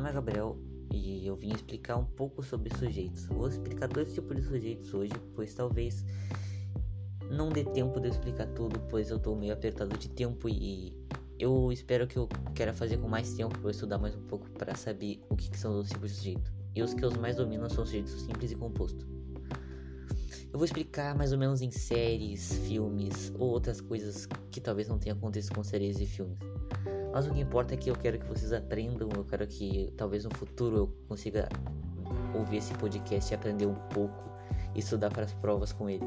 Gabriel e eu vim explicar um pouco sobre sujeitos. Vou explicar dois tipos de sujeitos hoje, pois talvez não dê tempo de eu explicar tudo, pois eu tô meio apertado de tempo e eu espero que eu queira fazer com mais tempo para estudar mais um pouco para saber o que, que, são os tipos de sujeito. E os que eu mais domino são sujeitos simples e composto. Eu vou explicar mais ou menos em séries, filmes ou outras coisas que talvez não tenha acontecido com séries e filmes. Mas o que importa é que eu quero que vocês aprendam, eu quero que talvez no futuro eu consiga ouvir esse podcast e aprender um pouco e estudar para as provas com ele.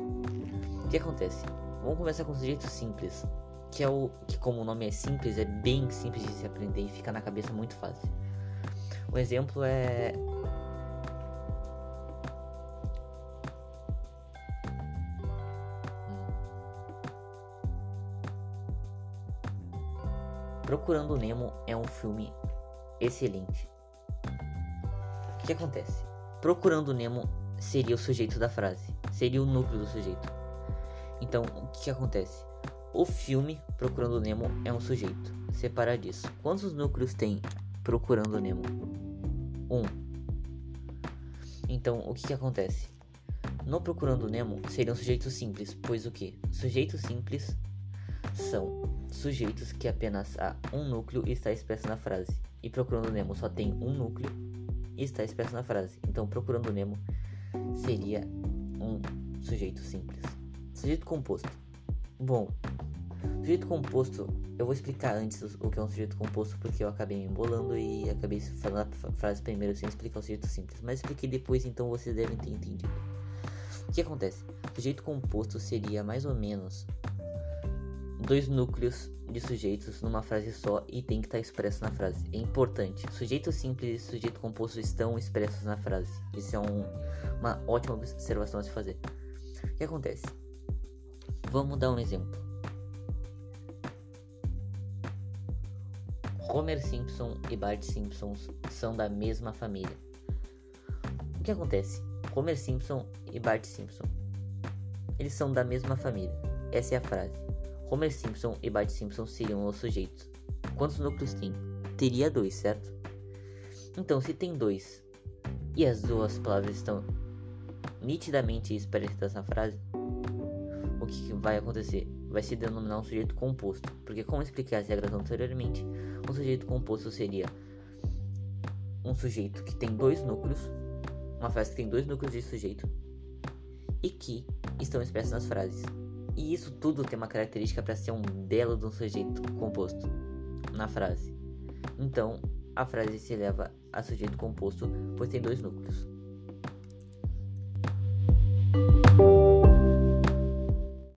O que acontece? Vamos começar com um sujeito simples, que é o que como o nome é simples, é bem simples de se aprender e fica na cabeça muito fácil. Um exemplo é Procurando Nemo é um filme excelente. O que acontece? Procurando Nemo seria o sujeito da frase, seria o núcleo do sujeito. Então, o que acontece? O filme Procurando Nemo é um sujeito. Separar disso. Quantos núcleos tem Procurando Nemo? Um. Então, o que, que acontece? No Procurando Nemo seria um sujeito simples, pois o que? Sujeitos simples são sujeitos que apenas há um núcleo está expresso na frase. E Procurando Nemo só tem um núcleo e está expresso na frase. Então, Procurando Nemo seria um sujeito simples. Sujeito composto. Bom, sujeito composto, eu vou explicar antes o que é um sujeito composto porque eu acabei me embolando e acabei falando a frase primeiro sem explicar o sujeito simples. Mas expliquei depois, então vocês devem ter entendido. O que acontece? Sujeito composto seria mais ou menos dois núcleos de sujeitos numa frase só e tem que estar expresso na frase. É importante. Sujeito simples e sujeito composto estão expressos na frase. Isso é um, uma ótima observação a se fazer. O que acontece? Vamos dar um exemplo. Homer Simpson e Bart Simpson são da mesma família. O que acontece? Homer Simpson e Bart Simpson. Eles são da mesma família. Essa é a frase. Homer Simpson e Bart Simpson seriam os sujeitos. Quantos núcleos tem? Teria dois, certo? Então, se tem dois e as duas palavras estão nitidamente expressas na frase, o que vai acontecer? Vai se denominar um sujeito composto, porque como expliquei as regras anteriormente, um sujeito composto seria um sujeito que tem dois núcleos, uma frase que tem dois núcleos de sujeito e que estão expressos nas frases. E isso tudo tem uma característica para ser um belo de um sujeito composto na frase. Então, a frase se eleva a sujeito composto, pois tem dois núcleos.